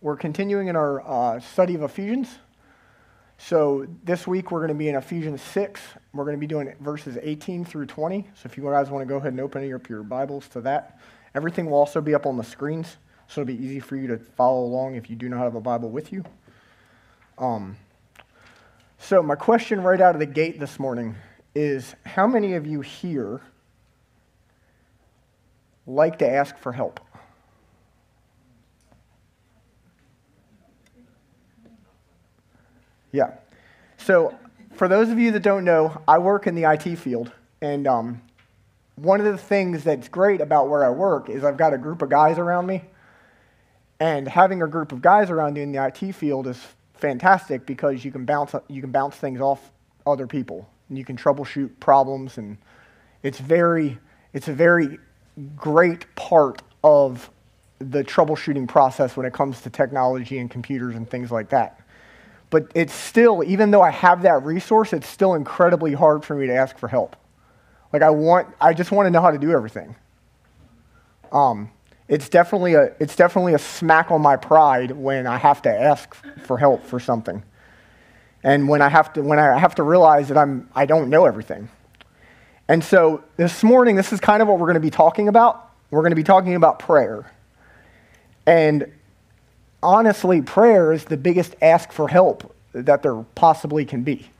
We're continuing in our uh, study of Ephesians. So this week we're going to be in Ephesians 6. We're going to be doing verses 18 through 20. So if you guys want to go ahead and open up your Bibles to that, everything will also be up on the screens. So it'll be easy for you to follow along if you do not have a Bible with you. Um, so my question right out of the gate this morning is how many of you here like to ask for help? Yeah. So, for those of you that don't know, I work in the IT field, and um, one of the things that's great about where I work is I've got a group of guys around me, and having a group of guys around you in the IT field is fantastic because you can bounce you can bounce things off other people, and you can troubleshoot problems, and it's very it's a very great part of the troubleshooting process when it comes to technology and computers and things like that. But it's still, even though I have that resource, it's still incredibly hard for me to ask for help. Like I want, I just want to know how to do everything. Um, it's definitely a, it's definitely a smack on my pride when I have to ask for help for something, and when I have to, when I have to realize that I'm, I don't know everything. And so this morning, this is kind of what we're going to be talking about. We're going to be talking about prayer. And honestly, prayer is the biggest ask for help that there possibly can be.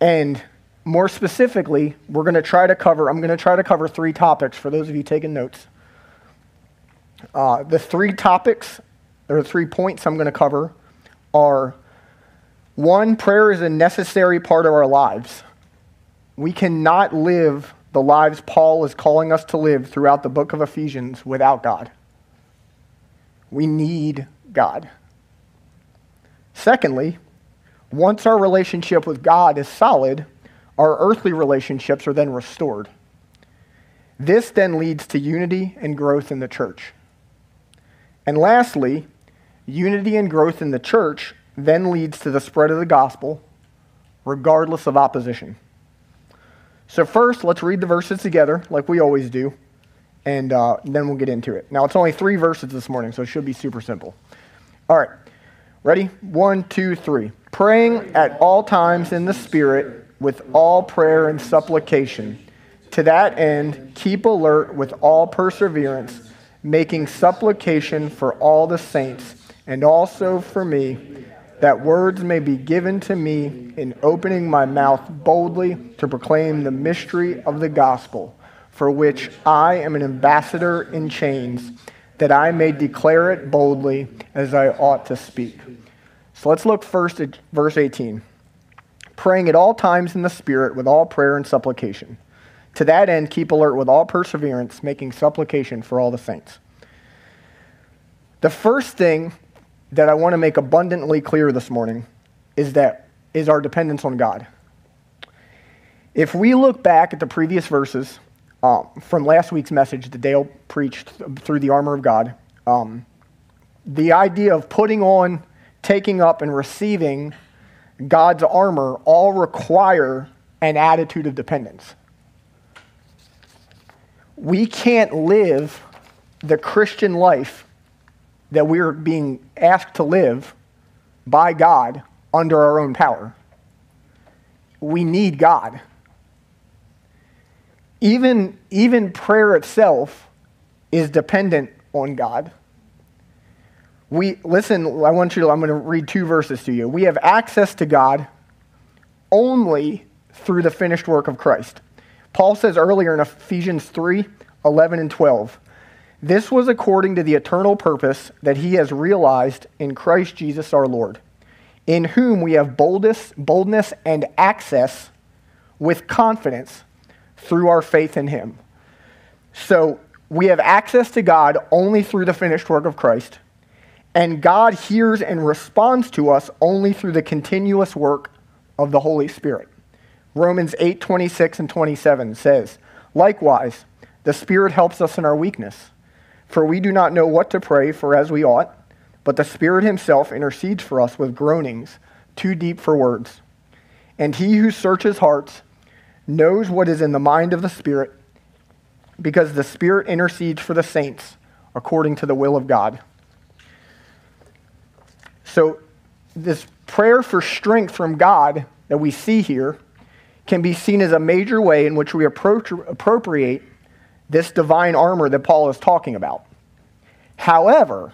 And more specifically, we're going to try to cover, I'm going to try to cover three topics for those of you taking notes. Uh, the three topics, or three points I'm going to cover are one, prayer is a necessary part of our lives. We cannot live the lives Paul is calling us to live throughout the book of Ephesians without God. We need God. Secondly, once our relationship with God is solid, our earthly relationships are then restored. This then leads to unity and growth in the church. And lastly, unity and growth in the church then leads to the spread of the gospel, regardless of opposition. So, first, let's read the verses together, like we always do and uh, then we'll get into it. Now, it's only three verses this morning, so it should be super simple. All right, ready? One, two, three. Praying at all times in the Spirit with all prayer and supplication. To that end, keep alert with all perseverance, making supplication for all the saints, and also for me, that words may be given to me in opening my mouth boldly to proclaim the mystery of the gospel for which I am an ambassador in chains, that I may declare it boldly as I ought to speak. So let's look first at verse 18. Praying at all times in the Spirit with all prayer and supplication. To that end, keep alert with all perseverance, making supplication for all the saints. The first thing that I want to make abundantly clear this morning is that is our dependence on God. If we look back at the previous verses, um, from last week's message that Dale preached through the armor of God. Um, the idea of putting on, taking up, and receiving God's armor all require an attitude of dependence. We can't live the Christian life that we're being asked to live by God under our own power. We need God even, even prayer itself is dependent on God. We listen, I want you to I'm going to read two verses to you. We have access to God only through the finished work of Christ. Paul says earlier in Ephesians 3 11 and 12, this was according to the eternal purpose that he has realized in Christ Jesus our Lord, in whom we have boldness, boldness and access with confidence through our faith in Him. So we have access to God only through the finished work of Christ, and God hears and responds to us only through the continuous work of the Holy Spirit. Romans 8 26 and 27 says, Likewise, the Spirit helps us in our weakness, for we do not know what to pray for as we ought, but the Spirit Himself intercedes for us with groanings too deep for words. And He who searches hearts knows what is in the mind of the Spirit because the Spirit intercedes for the saints according to the will of God. So, this prayer for strength from God that we see here can be seen as a major way in which we appropriate this divine armor that Paul is talking about. However,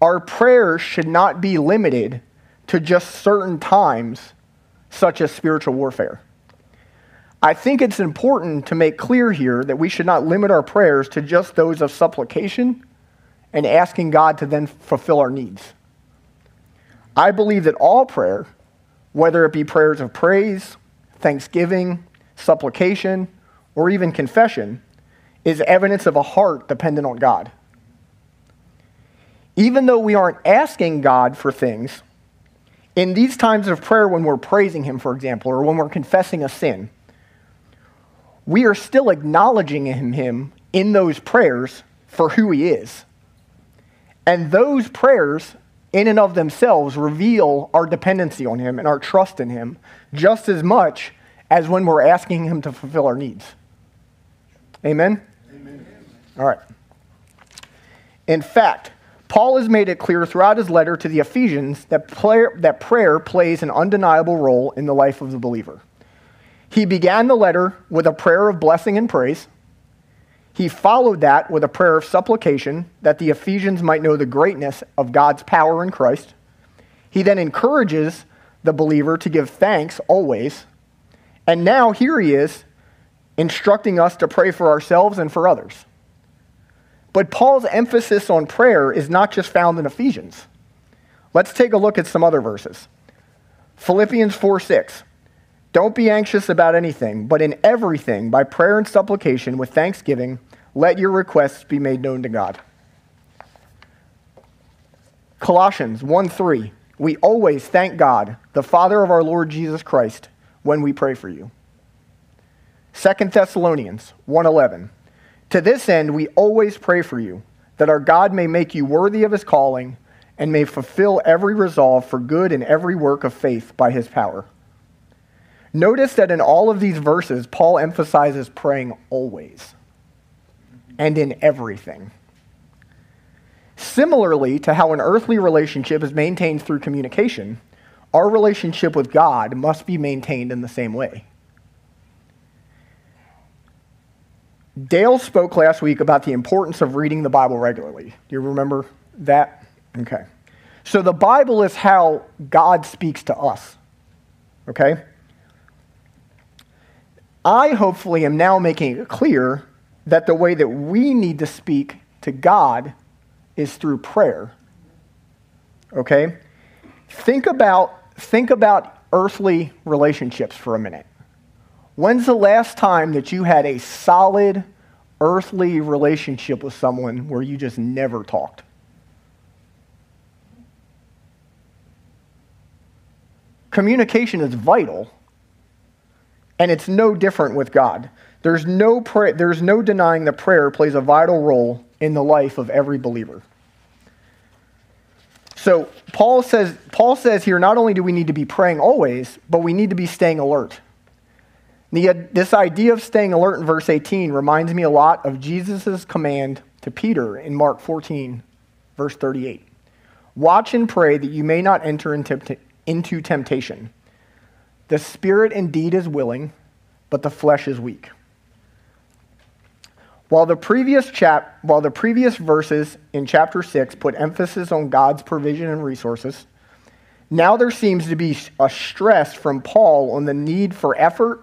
our prayers should not be limited to just certain times, such as spiritual warfare. I think it's important to make clear here that we should not limit our prayers to just those of supplication and asking God to then fulfill our needs. I believe that all prayer, whether it be prayers of praise, thanksgiving, supplication, or even confession, is evidence of a heart dependent on God. Even though we aren't asking God for things, in these times of prayer, when we're praising Him, for example, or when we're confessing a sin, we are still acknowledging Him in those prayers for who He is. And those prayers, in and of themselves, reveal our dependency on Him and our trust in Him just as much as when we're asking Him to fulfill our needs. Amen? Amen. All right. In fact, Paul has made it clear throughout his letter to the Ephesians that prayer, that prayer plays an undeniable role in the life of the believer. He began the letter with a prayer of blessing and praise. He followed that with a prayer of supplication that the Ephesians might know the greatness of God's power in Christ. He then encourages the believer to give thanks always. And now here he is instructing us to pray for ourselves and for others. But Paul's emphasis on prayer is not just found in Ephesians. Let's take a look at some other verses. Philippians 4 6. Don't be anxious about anything, but in everything, by prayer and supplication, with thanksgiving, let your requests be made known to God. Colossians 1 3. We always thank God, the Father of our Lord Jesus Christ, when we pray for you. 2 Thessalonians 1:11 to this end, we always pray for you, that our God may make you worthy of his calling and may fulfill every resolve for good in every work of faith by his power. Notice that in all of these verses, Paul emphasizes praying always and in everything. Similarly to how an earthly relationship is maintained through communication, our relationship with God must be maintained in the same way. Dale spoke last week about the importance of reading the Bible regularly. Do you remember that? Okay. So the Bible is how God speaks to us. Okay? I hopefully am now making it clear that the way that we need to speak to God is through prayer. Okay? Think about think about earthly relationships for a minute. When's the last time that you had a solid earthly relationship with someone where you just never talked? Communication is vital, and it's no different with God. There's no, there's no denying that prayer plays a vital role in the life of every believer. So Paul says, Paul says here not only do we need to be praying always, but we need to be staying alert. The, this idea of staying alert in verse 18 reminds me a lot of Jesus' command to Peter in Mark 14, verse 38. Watch and pray that you may not enter into temptation. The spirit indeed is willing, but the flesh is weak. While the previous chap, while the previous verses in chapter 6 put emphasis on God's provision and resources, now there seems to be a stress from Paul on the need for effort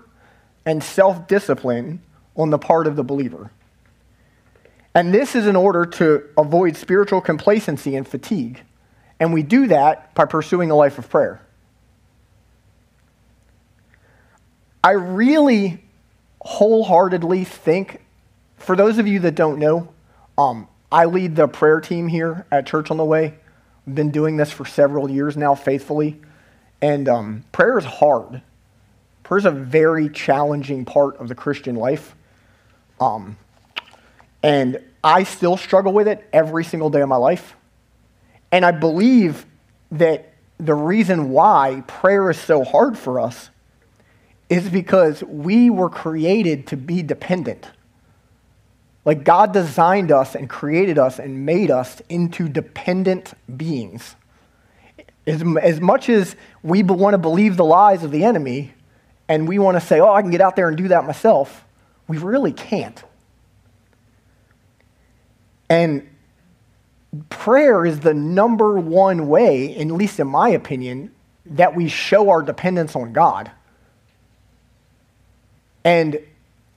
and self discipline on the part of the believer. And this is in order to avoid spiritual complacency and fatigue. And we do that by pursuing a life of prayer. I really wholeheartedly think, for those of you that don't know, um, I lead the prayer team here at Church on the Way. I've been doing this for several years now, faithfully. And um, prayer is hard. Prayer is a very challenging part of the Christian life. Um, and I still struggle with it every single day of my life. And I believe that the reason why prayer is so hard for us is because we were created to be dependent. Like God designed us and created us and made us into dependent beings. As, as much as we want to believe the lies of the enemy and we want to say, oh, I can get out there and do that myself, we really can't. And prayer is the number one way, at least in my opinion, that we show our dependence on God. And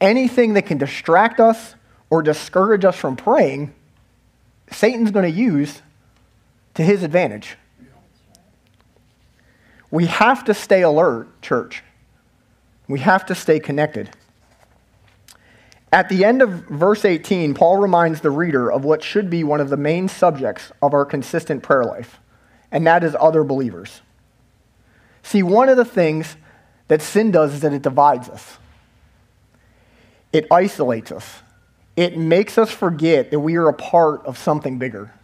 anything that can distract us or discourage us from praying, Satan's going to use to his advantage. We have to stay alert, church. We have to stay connected. At the end of verse 18, Paul reminds the reader of what should be one of the main subjects of our consistent prayer life, and that is other believers. See, one of the things that sin does is that it divides us, it isolates us, it makes us forget that we are a part of something bigger.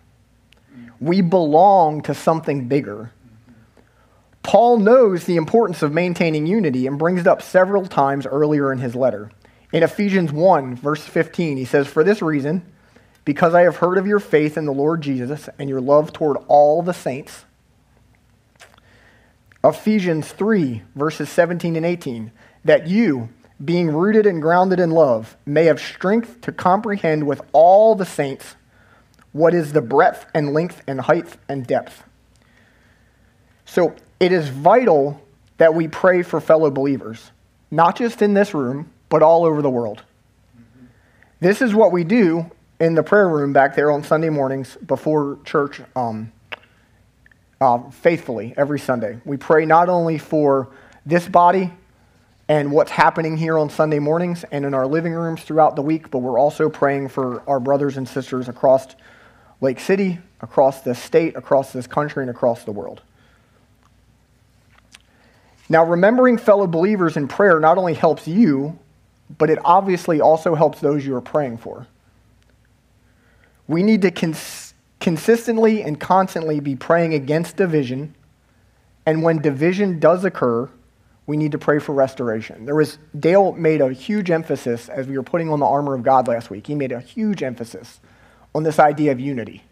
We belong to something bigger. Paul knows the importance of maintaining unity and brings it up several times earlier in his letter. In Ephesians 1, verse 15, he says, For this reason, because I have heard of your faith in the Lord Jesus and your love toward all the saints. Ephesians 3, verses 17 and 18, that you, being rooted and grounded in love, may have strength to comprehend with all the saints what is the breadth and length and height and depth. So it is vital that we pray for fellow believers, not just in this room, but all over the world. This is what we do in the prayer room back there on Sunday mornings before church um, uh, faithfully every Sunday. We pray not only for this body and what's happening here on Sunday mornings and in our living rooms throughout the week, but we're also praying for our brothers and sisters across Lake City, across this state, across this country, and across the world. Now, remembering fellow believers in prayer not only helps you but it obviously also helps those you are praying for. We need to cons- consistently and constantly be praying against division, and when division does occur, we need to pray for restoration. There was Dale made a huge emphasis as we were putting on the armor of God last week. He made a huge emphasis on this idea of unity.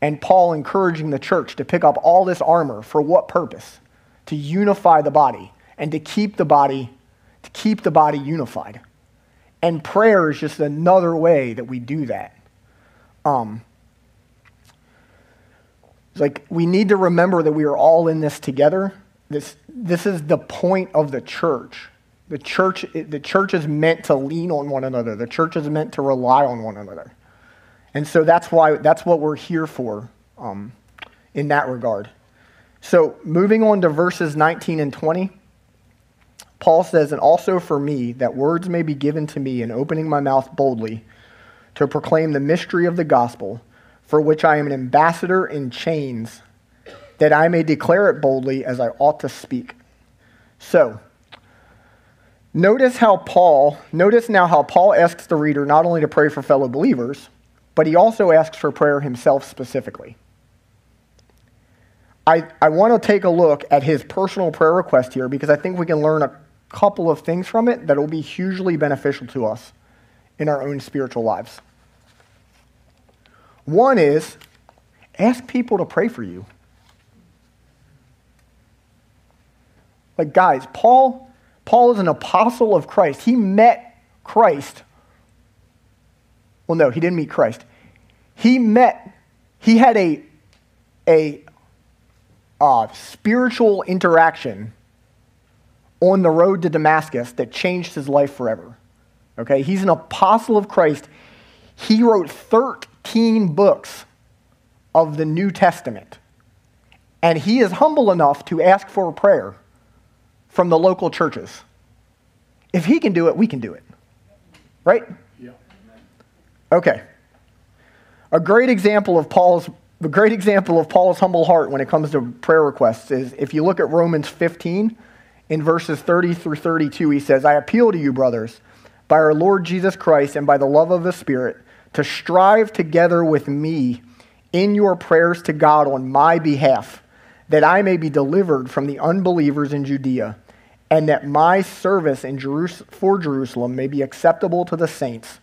And Paul encouraging the church to pick up all this armor for what purpose? To unify the body and to keep the body to keep the body unified. And prayer is just another way that we do that. Um, it's like we need to remember that we are all in this together. This, this is the point of the church. The church, the church is meant to lean on one another. The church is meant to rely on one another. And so that's why that's what we're here for um, in that regard. So moving on to verses 19 and 20. Paul says, And also for me, that words may be given to me in opening my mouth boldly to proclaim the mystery of the gospel, for which I am an ambassador in chains, that I may declare it boldly as I ought to speak. So, notice how Paul, notice now how Paul asks the reader not only to pray for fellow believers, but he also asks for prayer himself specifically. I, I want to take a look at his personal prayer request here because I think we can learn a couple of things from it that will be hugely beneficial to us in our own spiritual lives. One is ask people to pray for you. Like guys, Paul Paul is an apostle of Christ. He met Christ. Well, no, he didn't meet Christ. He met he had a a uh, spiritual interaction on the road to Damascus that changed his life forever. Okay, he's an apostle of Christ. He wrote 13 books of the New Testament. And he is humble enough to ask for a prayer from the local churches. If he can do it, we can do it. Right? Yeah. Okay. A great example of Paul's a great example of Paul's humble heart when it comes to prayer requests is if you look at Romans 15, in verses 30 through 32, he says, I appeal to you, brothers, by our Lord Jesus Christ and by the love of the Spirit, to strive together with me in your prayers to God on my behalf, that I may be delivered from the unbelievers in Judea, and that my service in Jerus- for Jerusalem may be acceptable to the saints,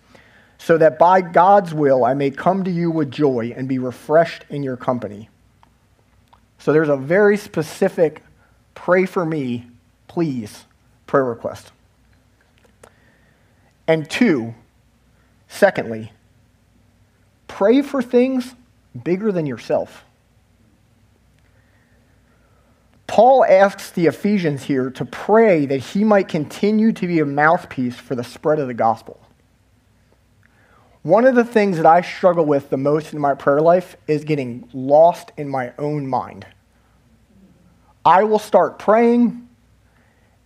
so that by God's will I may come to you with joy and be refreshed in your company. So there's a very specific pray for me, please prayer request. And two, secondly, pray for things bigger than yourself. Paul asks the Ephesians here to pray that he might continue to be a mouthpiece for the spread of the gospel. One of the things that I struggle with the most in my prayer life is getting lost in my own mind. I will start praying,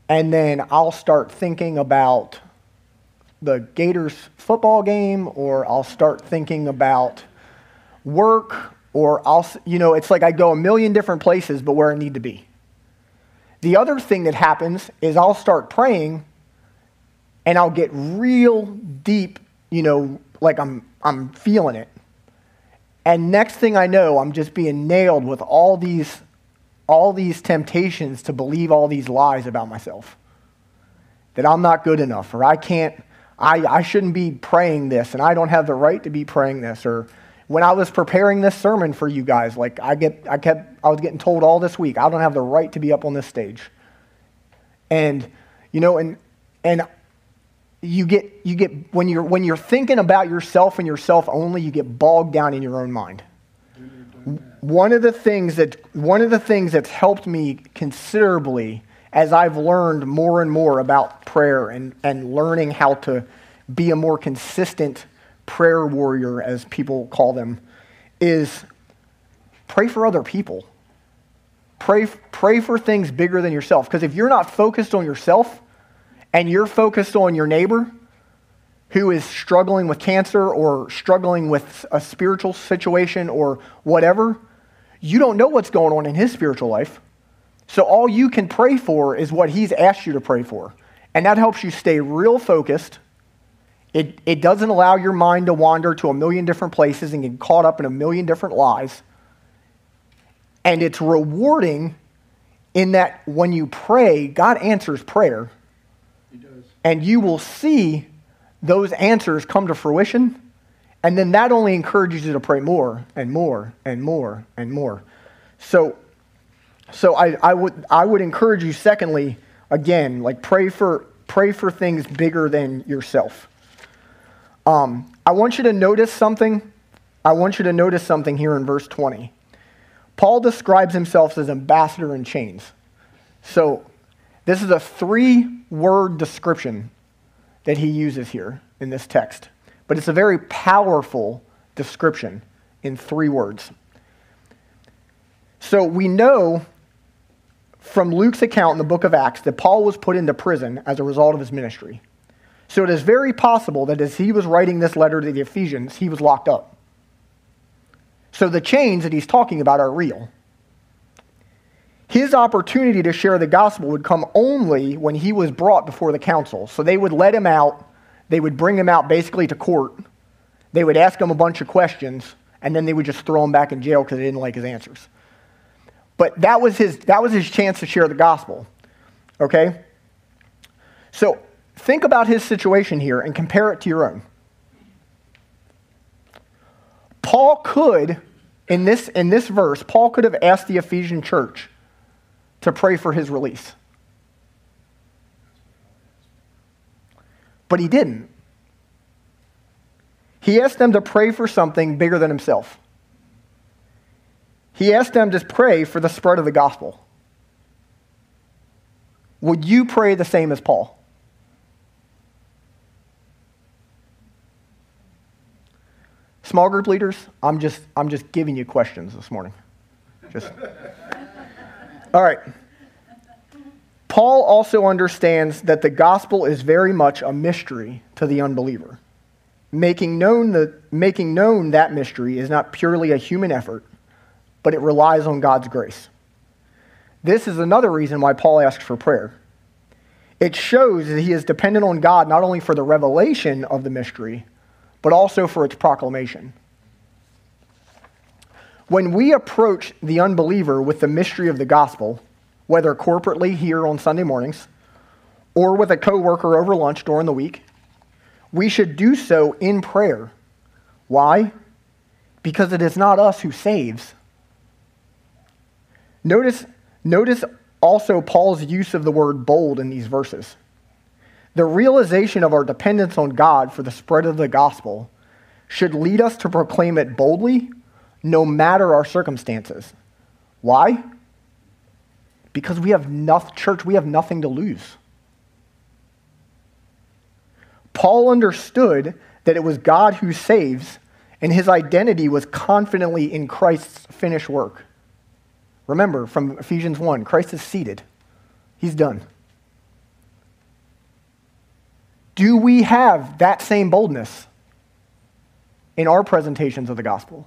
and then I'll start thinking about the Gators football game, or I'll start thinking about work, or I'll, you know, it's like I go a million different places, but where I need to be. The other thing that happens is I'll start praying and I'll get real deep, you know, like I'm, I'm feeling it. And next thing I know, I'm just being nailed with all these, all these temptations to believe all these lies about myself. That I'm not good enough, or I can't, I, I shouldn't be praying this, and I don't have the right to be praying this, or when I was preparing this sermon for you guys, like I get, I kept, I was getting told all this week, I don't have the right to be up on this stage. And, you know, and, and you get, you get, when you're, when you're thinking about yourself and yourself only, you get bogged down in your own mind. One of the things that, one of the things that's helped me considerably as I've learned more and more about prayer and, and learning how to be a more consistent prayer warrior, as people call them, is pray for other people. Pray, pray for things bigger than yourself. Because if you're not focused on yourself and you're focused on your neighbor who is struggling with cancer or struggling with a spiritual situation or whatever, you don't know what's going on in his spiritual life. So all you can pray for is what he's asked you to pray for. And that helps you stay real focused it, it doesn't allow your mind to wander to a million different places and get caught up in a million different lies. And it's rewarding in that when you pray, God answers prayer. He does. And you will see those answers come to fruition. And then that only encourages you to pray more and more and more and more. So, so I, I, would, I would encourage you, secondly, again, like pray for, pray for things bigger than yourself. Um, I want you to notice something. I want you to notice something here in verse 20. Paul describes himself as ambassador in chains. So, this is a three word description that he uses here in this text, but it's a very powerful description in three words. So, we know from Luke's account in the book of Acts that Paul was put into prison as a result of his ministry. So it is very possible that as he was writing this letter to the Ephesians, he was locked up. So the chains that he's talking about are real. His opportunity to share the gospel would come only when he was brought before the council. So they would let him out, they would bring him out basically to court, they would ask him a bunch of questions, and then they would just throw him back in jail because they didn't like his answers. But that was his, that was his chance to share the gospel. Okay? So Think about his situation here and compare it to your own. Paul could, in this, in this verse, Paul could have asked the Ephesian church to pray for his release. But he didn't. He asked them to pray for something bigger than himself. He asked them to pray for the spread of the gospel. Would you pray the same as Paul? Small group leaders, I'm just, I'm just giving you questions this morning. Just. All right. Paul also understands that the gospel is very much a mystery to the unbeliever. Making known, the, making known that mystery is not purely a human effort, but it relies on God's grace. This is another reason why Paul asks for prayer. It shows that he is dependent on God not only for the revelation of the mystery, but also for its proclamation. When we approach the unbeliever with the mystery of the gospel, whether corporately here on Sunday mornings or with a coworker over lunch during the week, we should do so in prayer. Why? Because it is not us who saves. Notice, notice also Paul's use of the word bold in these verses. The realization of our dependence on God for the spread of the gospel should lead us to proclaim it boldly, no matter our circumstances. Why? Because we have enough, church, we have nothing to lose. Paul understood that it was God who saves, and his identity was confidently in Christ's finished work. Remember from Ephesians 1 Christ is seated, he's done. Do we have that same boldness in our presentations of the gospel?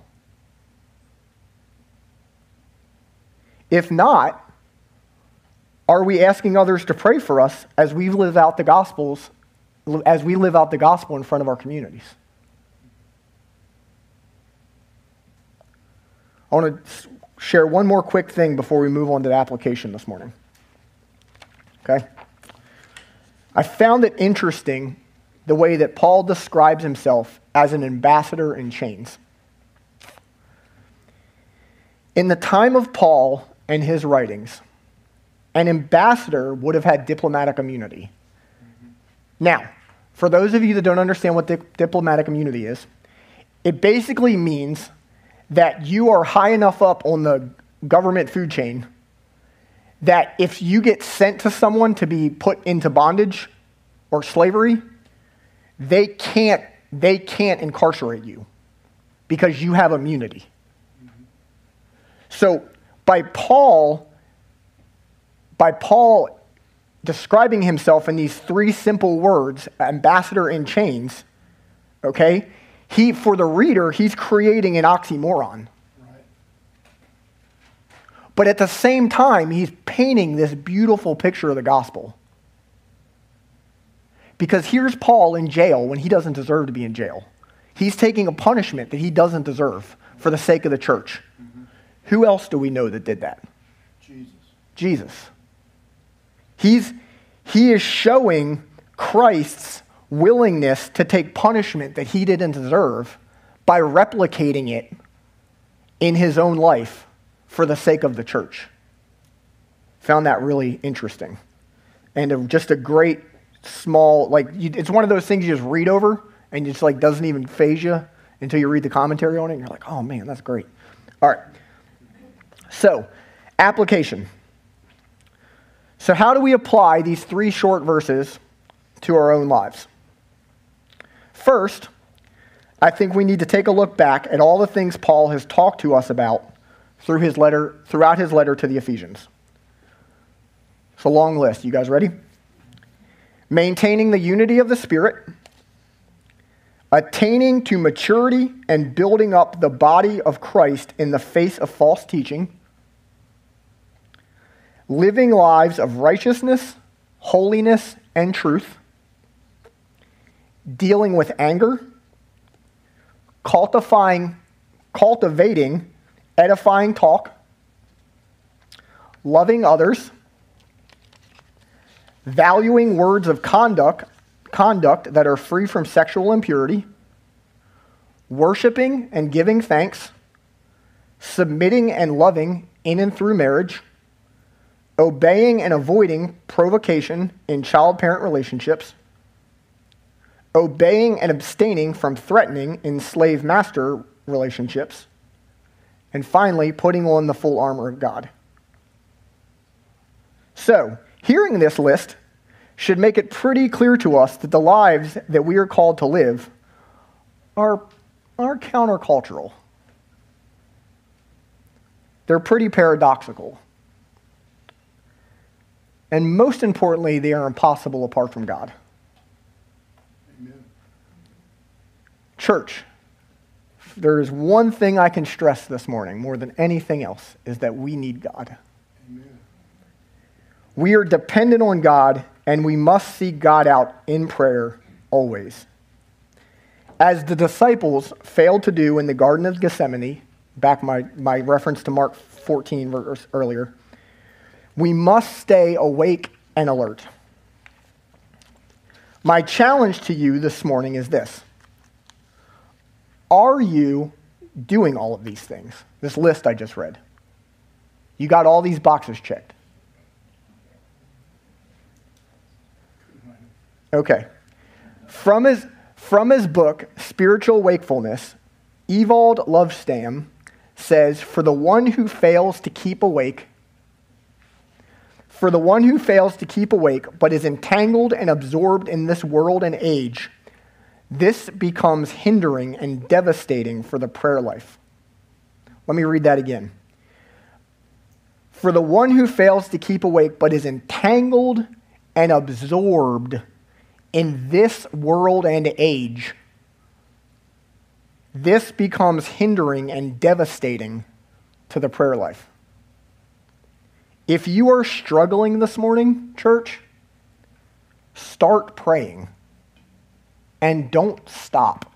If not, are we asking others to pray for us as we live out the gospels, as we live out the gospel in front of our communities? I want to share one more quick thing before we move on to the application this morning. Okay? I found it interesting the way that Paul describes himself as an ambassador in chains. In the time of Paul and his writings, an ambassador would have had diplomatic immunity. Now, for those of you that don't understand what di- diplomatic immunity is, it basically means that you are high enough up on the government food chain that if you get sent to someone to be put into bondage or slavery, they can't, they can't incarcerate you because you have immunity. So by Paul, by Paul describing himself in these three simple words, ambassador in chains, okay, he, for the reader, he's creating an oxymoron. But at the same time, he's painting this beautiful picture of the gospel. Because here's Paul in jail when he doesn't deserve to be in jail. He's taking a punishment that he doesn't deserve for the sake of the church. Mm-hmm. Who else do we know that did that? Jesus. Jesus. He's, he is showing Christ's willingness to take punishment that he didn't deserve by replicating it in his own life for the sake of the church. Found that really interesting. And just a great small, like, you, it's one of those things you just read over and it just like doesn't even faze you until you read the commentary on it. And you're like, oh man, that's great. All right. So, application. So, how do we apply these three short verses to our own lives? First, I think we need to take a look back at all the things Paul has talked to us about through his letter, throughout his letter to the Ephesians. It's a long list. You guys ready? Maintaining the unity of the Spirit, attaining to maturity and building up the body of Christ in the face of false teaching, living lives of righteousness, holiness, and truth dealing with anger, cultifying, cultivating edifying talk, loving others, valuing words of conduct, conduct that are free from sexual impurity, worshiping and giving thanks, submitting and loving in and through marriage, obeying and avoiding provocation in child parent relationships obeying and abstaining from threatening in slave master relationships, and finally, putting on the full armor of God. So, hearing this list should make it pretty clear to us that the lives that we are called to live are, are countercultural. They're pretty paradoxical. And most importantly, they are impossible apart from God. Church, there is one thing I can stress this morning more than anything else is that we need God. Amen. We are dependent on God and we must seek God out in prayer always. As the disciples failed to do in the Garden of Gethsemane, back my, my reference to Mark 14 verse earlier, we must stay awake and alert. My challenge to you this morning is this are you doing all of these things? This list I just read. You got all these boxes checked. Okay. From his, from his book, Spiritual Wakefulness, Ewald Lovestam says, For the one who fails to keep awake, for the one who fails to keep awake but is entangled and absorbed in this world and age, this becomes hindering and devastating for the prayer life. Let me read that again. For the one who fails to keep awake but is entangled and absorbed in this world and age, this becomes hindering and devastating to the prayer life. If you are struggling this morning, church, start praying and don't stop.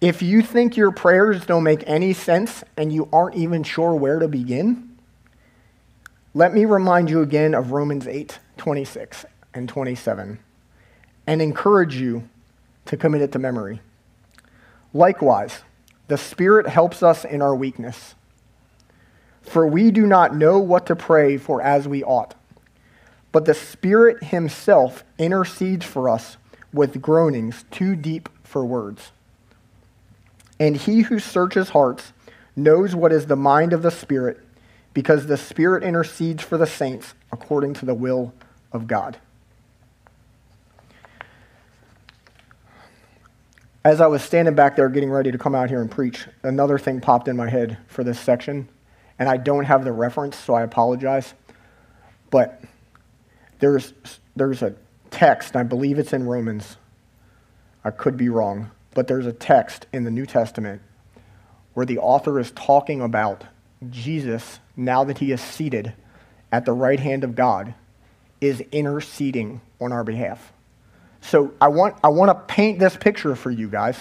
If you think your prayers don't make any sense and you aren't even sure where to begin, let me remind you again of Romans 8 26 and 27 and encourage you to commit it to memory. Likewise, the Spirit helps us in our weakness. For we do not know what to pray for as we ought, but the Spirit Himself intercedes for us with groanings too deep for words. And he who searches hearts knows what is the mind of the Spirit, because the Spirit intercedes for the saints according to the will of God. As I was standing back there getting ready to come out here and preach, another thing popped in my head for this section, and I don't have the reference, so I apologize. But there's, there's a text, I believe it's in Romans. I could be wrong, but there's a text in the New Testament where the author is talking about Jesus, now that he is seated at the right hand of God, is interceding on our behalf. So I want, I want to paint this picture for you guys.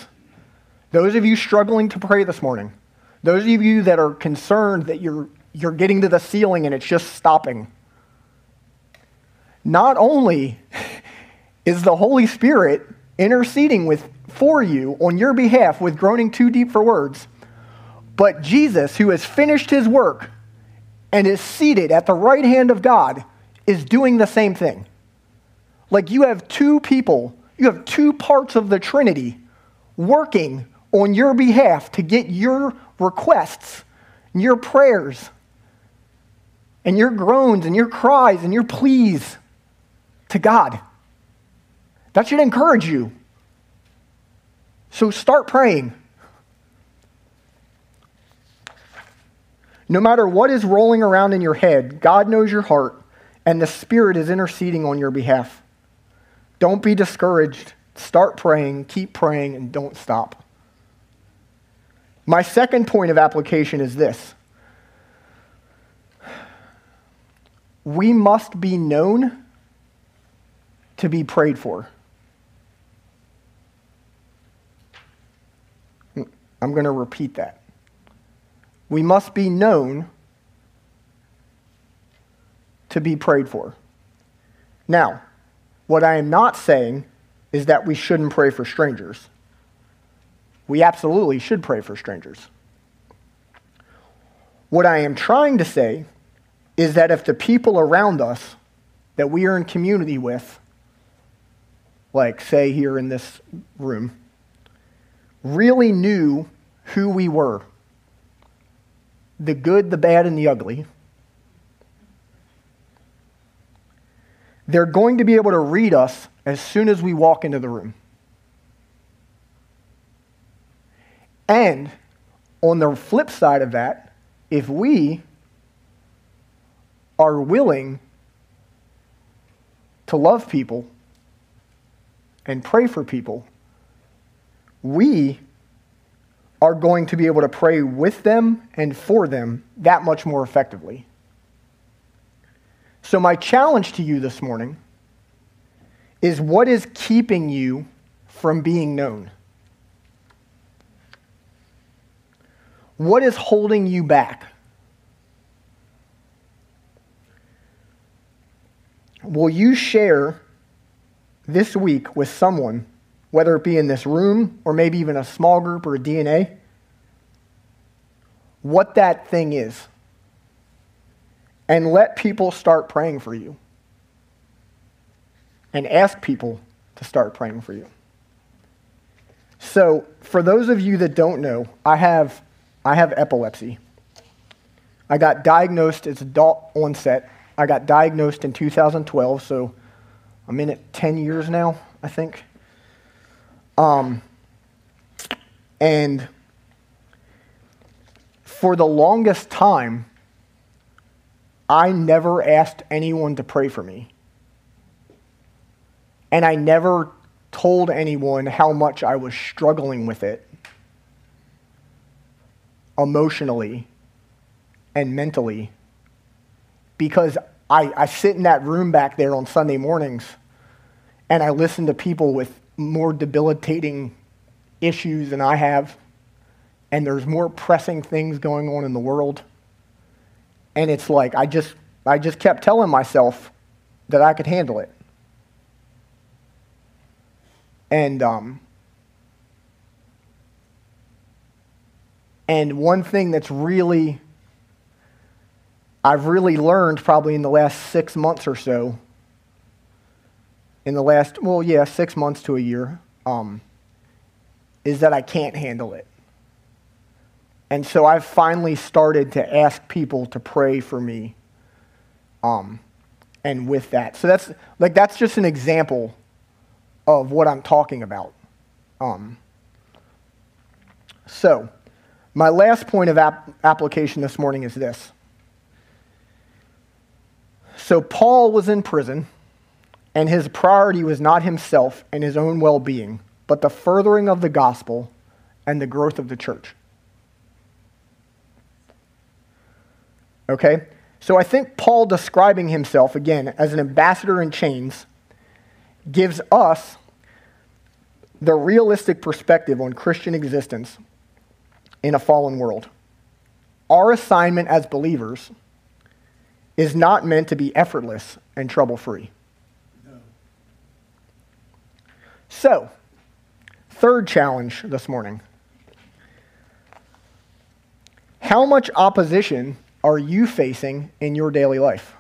Those of you struggling to pray this morning, those of you that are concerned that you're, you're getting to the ceiling and it's just stopping. Not only is the Holy Spirit interceding with, for you on your behalf with groaning too deep for words. But Jesus, who has finished his work and is seated at the right hand of God, is doing the same thing. Like you have two people, you have two parts of the Trinity working on your behalf to get your requests, your prayers, and your groans and your cries and your pleas to God. That should encourage you. So start praying. No matter what is rolling around in your head, God knows your heart, and the Spirit is interceding on your behalf. Don't be discouraged. Start praying, keep praying, and don't stop. My second point of application is this we must be known to be prayed for. I'm going to repeat that. We must be known to be prayed for. Now, what I am not saying is that we shouldn't pray for strangers. We absolutely should pray for strangers. What I am trying to say is that if the people around us that we are in community with, like, say, here in this room, really knew who we were the good, the bad, and the ugly. They're going to be able to read us as soon as we walk into the room. And on the flip side of that, if we are willing to love people and pray for people, we are going to be able to pray with them and for them that much more effectively. So, my challenge to you this morning is what is keeping you from being known? What is holding you back? Will you share this week with someone whether it be in this room or maybe even a small group or a DNA? what that thing is and let people start praying for you. And ask people to start praying for you. So, for those of you that don't know, I have, I have epilepsy. I got diagnosed, it's adult onset. I got diagnosed in 2012, so I'm in it 10 years now, I think. Um, and for the longest time, I never asked anyone to pray for me. And I never told anyone how much I was struggling with it emotionally and mentally because I, I sit in that room back there on Sunday mornings and I listen to people with more debilitating issues than I have, and there's more pressing things going on in the world. And it's like I just I just kept telling myself that I could handle it. And um and one thing that's really I've really learned probably in the last six months or so, in the last, well, yeah, six months to a year, um, is that I can't handle it. And so I've finally started to ask people to pray for me. Um, and with that. So that's like that's just an example of what I'm talking about. Um, so, my last point of ap- application this morning is this. So Paul was in prison, and his priority was not himself and his own well being, but the furthering of the gospel and the growth of the church. Okay? So I think Paul describing himself, again, as an ambassador in chains, gives us the realistic perspective on Christian existence in a fallen world. Our assignment as believers is not meant to be effortless and trouble free. No. So, third challenge this morning. How much opposition are you facing in your daily life?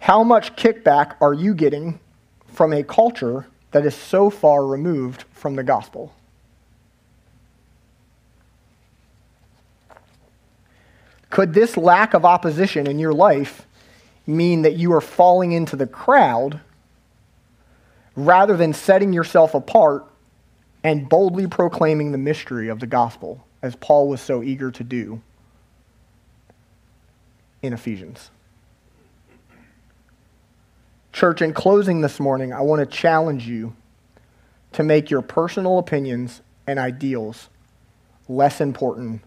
How much kickback are you getting from a culture that is so far removed from the gospel? Could this lack of opposition in your life mean that you are falling into the crowd rather than setting yourself apart and boldly proclaiming the mystery of the gospel, as Paul was so eager to do in Ephesians? Church, in closing this morning, I want to challenge you to make your personal opinions and ideals less important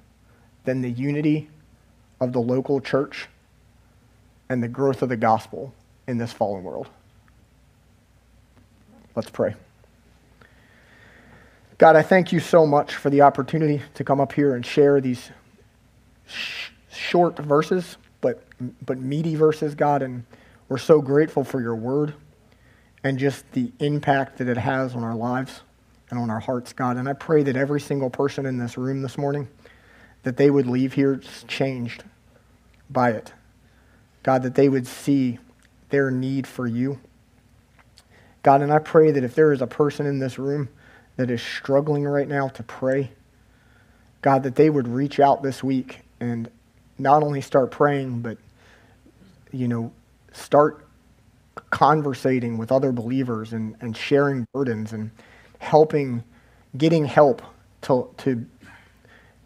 than the unity of the local church and the growth of the gospel in this fallen world. Let's pray. God, I thank you so much for the opportunity to come up here and share these sh- short verses, but, but meaty verses, God. And we're so grateful for your word and just the impact that it has on our lives and on our hearts, God. And I pray that every single person in this room this morning, that they would leave here changed by it. God, that they would see their need for you. God, and I pray that if there is a person in this room that is struggling right now to pray, God, that they would reach out this week and not only start praying, but, you know, start conversating with other believers and, and sharing burdens and helping, getting help to, to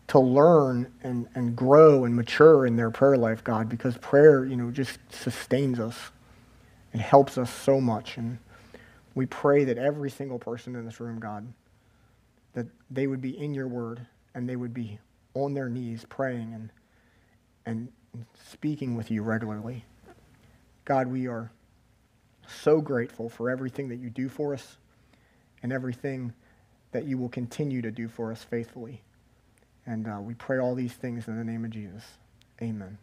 to learn and, and grow and mature in their prayer life, God, because prayer, you know, just sustains us and helps us so much. And we pray that every single person in this room, God, that they would be in your word and they would be on their knees praying and, and speaking with you regularly. God, we are so grateful for everything that you do for us and everything that you will continue to do for us faithfully. And uh, we pray all these things in the name of Jesus. Amen.